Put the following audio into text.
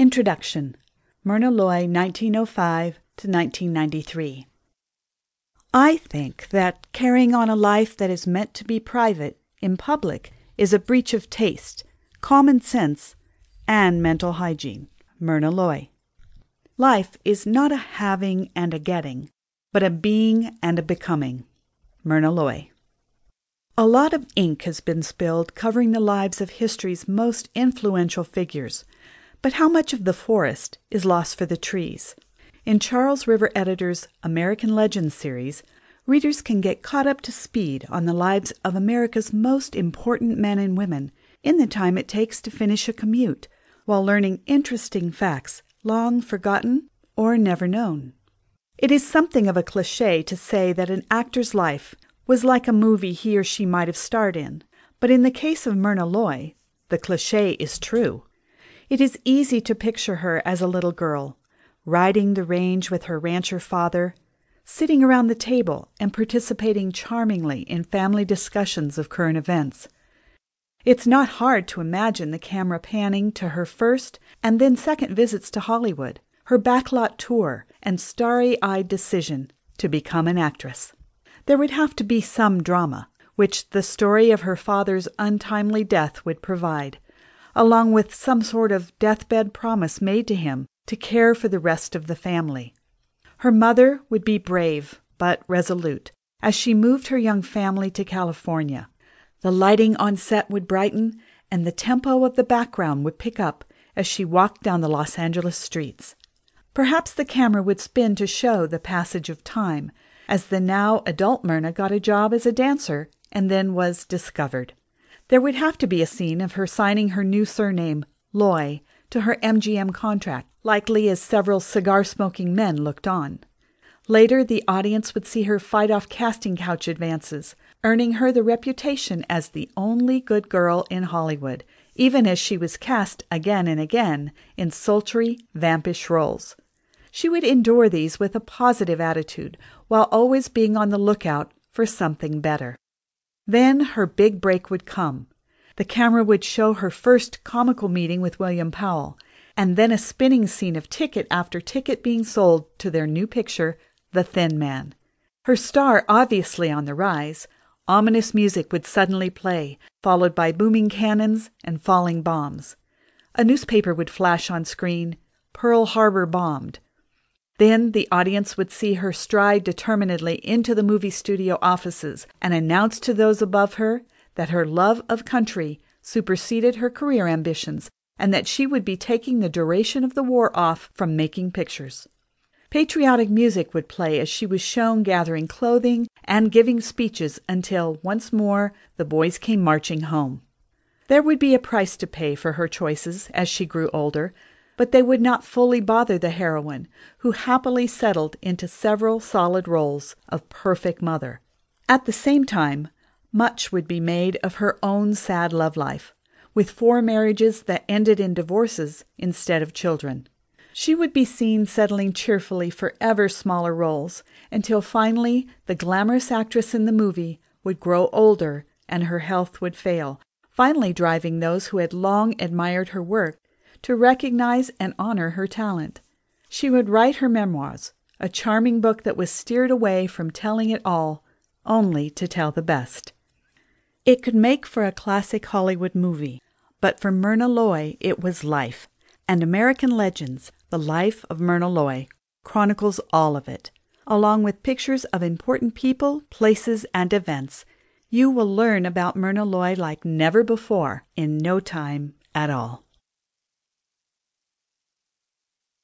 Introduction Myrna Loy, 1905 to 1993. I think that carrying on a life that is meant to be private in public is a breach of taste, common sense, and mental hygiene. Myrna Loy. Life is not a having and a getting, but a being and a becoming. Myrna Loy. A lot of ink has been spilled covering the lives of history's most influential figures but how much of the forest is lost for the trees? In Charles River Editor's American Legends series, readers can get caught up to speed on the lives of America's most important men and women in the time it takes to finish a commute, while learning interesting facts long forgotten or never known. It is something of a cliche to say that an actor's life was like a movie he or she might have starred in, but in the case of Myrna Loy, the cliche is true. It is easy to picture her as a little girl, riding the range with her rancher father, sitting around the table and participating charmingly in family discussions of current events. It's not hard to imagine the camera panning to her first and then second visits to Hollywood, her backlot tour, and starry eyed decision to become an actress. There would have to be some drama, which the story of her father's untimely death would provide along with some sort of deathbed promise made to him to care for the rest of the family. Her mother would be brave but resolute as she moved her young family to California. The lighting on set would brighten, and the tempo of the background would pick up as she walked down the Los Angeles streets. Perhaps the camera would spin to show the passage of time as the now adult Myrna got a job as a dancer and then was discovered. There would have to be a scene of her signing her new surname, Loy, to her MGM contract, likely as several cigar smoking men looked on. Later, the audience would see her fight off casting couch advances, earning her the reputation as the only good girl in Hollywood, even as she was cast again and again in sultry, vampish roles. She would endure these with a positive attitude, while always being on the lookout for something better. Then her big break would come. The camera would show her first comical meeting with William Powell, and then a spinning scene of ticket after ticket being sold to their new picture, The Thin Man. Her star obviously on the rise, ominous music would suddenly play, followed by booming cannons and falling bombs. A newspaper would flash on screen Pearl Harbor bombed. Then the audience would see her stride determinedly into the movie studio offices and announce to those above her that her love of country superseded her career ambitions and that she would be taking the duration of the war off from making pictures. Patriotic music would play as she was shown gathering clothing and giving speeches until once more the boys came marching home. There would be a price to pay for her choices as she grew older, but they would not fully bother the heroine, who happily settled into several solid roles of perfect mother. At the same time, much would be made of her own sad love life, with four marriages that ended in divorces instead of children. She would be seen settling cheerfully for ever smaller roles until finally the glamorous actress in the movie would grow older and her health would fail, finally driving those who had long admired her work to recognize and honor her talent. She would write her memoirs, a charming book that was steered away from telling it all, only to tell the best. It could make for a classic Hollywood movie, but for Myrna Loy it was life, and American Legends, The Life of Myrna Loy, chronicles all of it. Along with pictures of important people, places, and events, you will learn about Myrna Loy like never before in no time at all.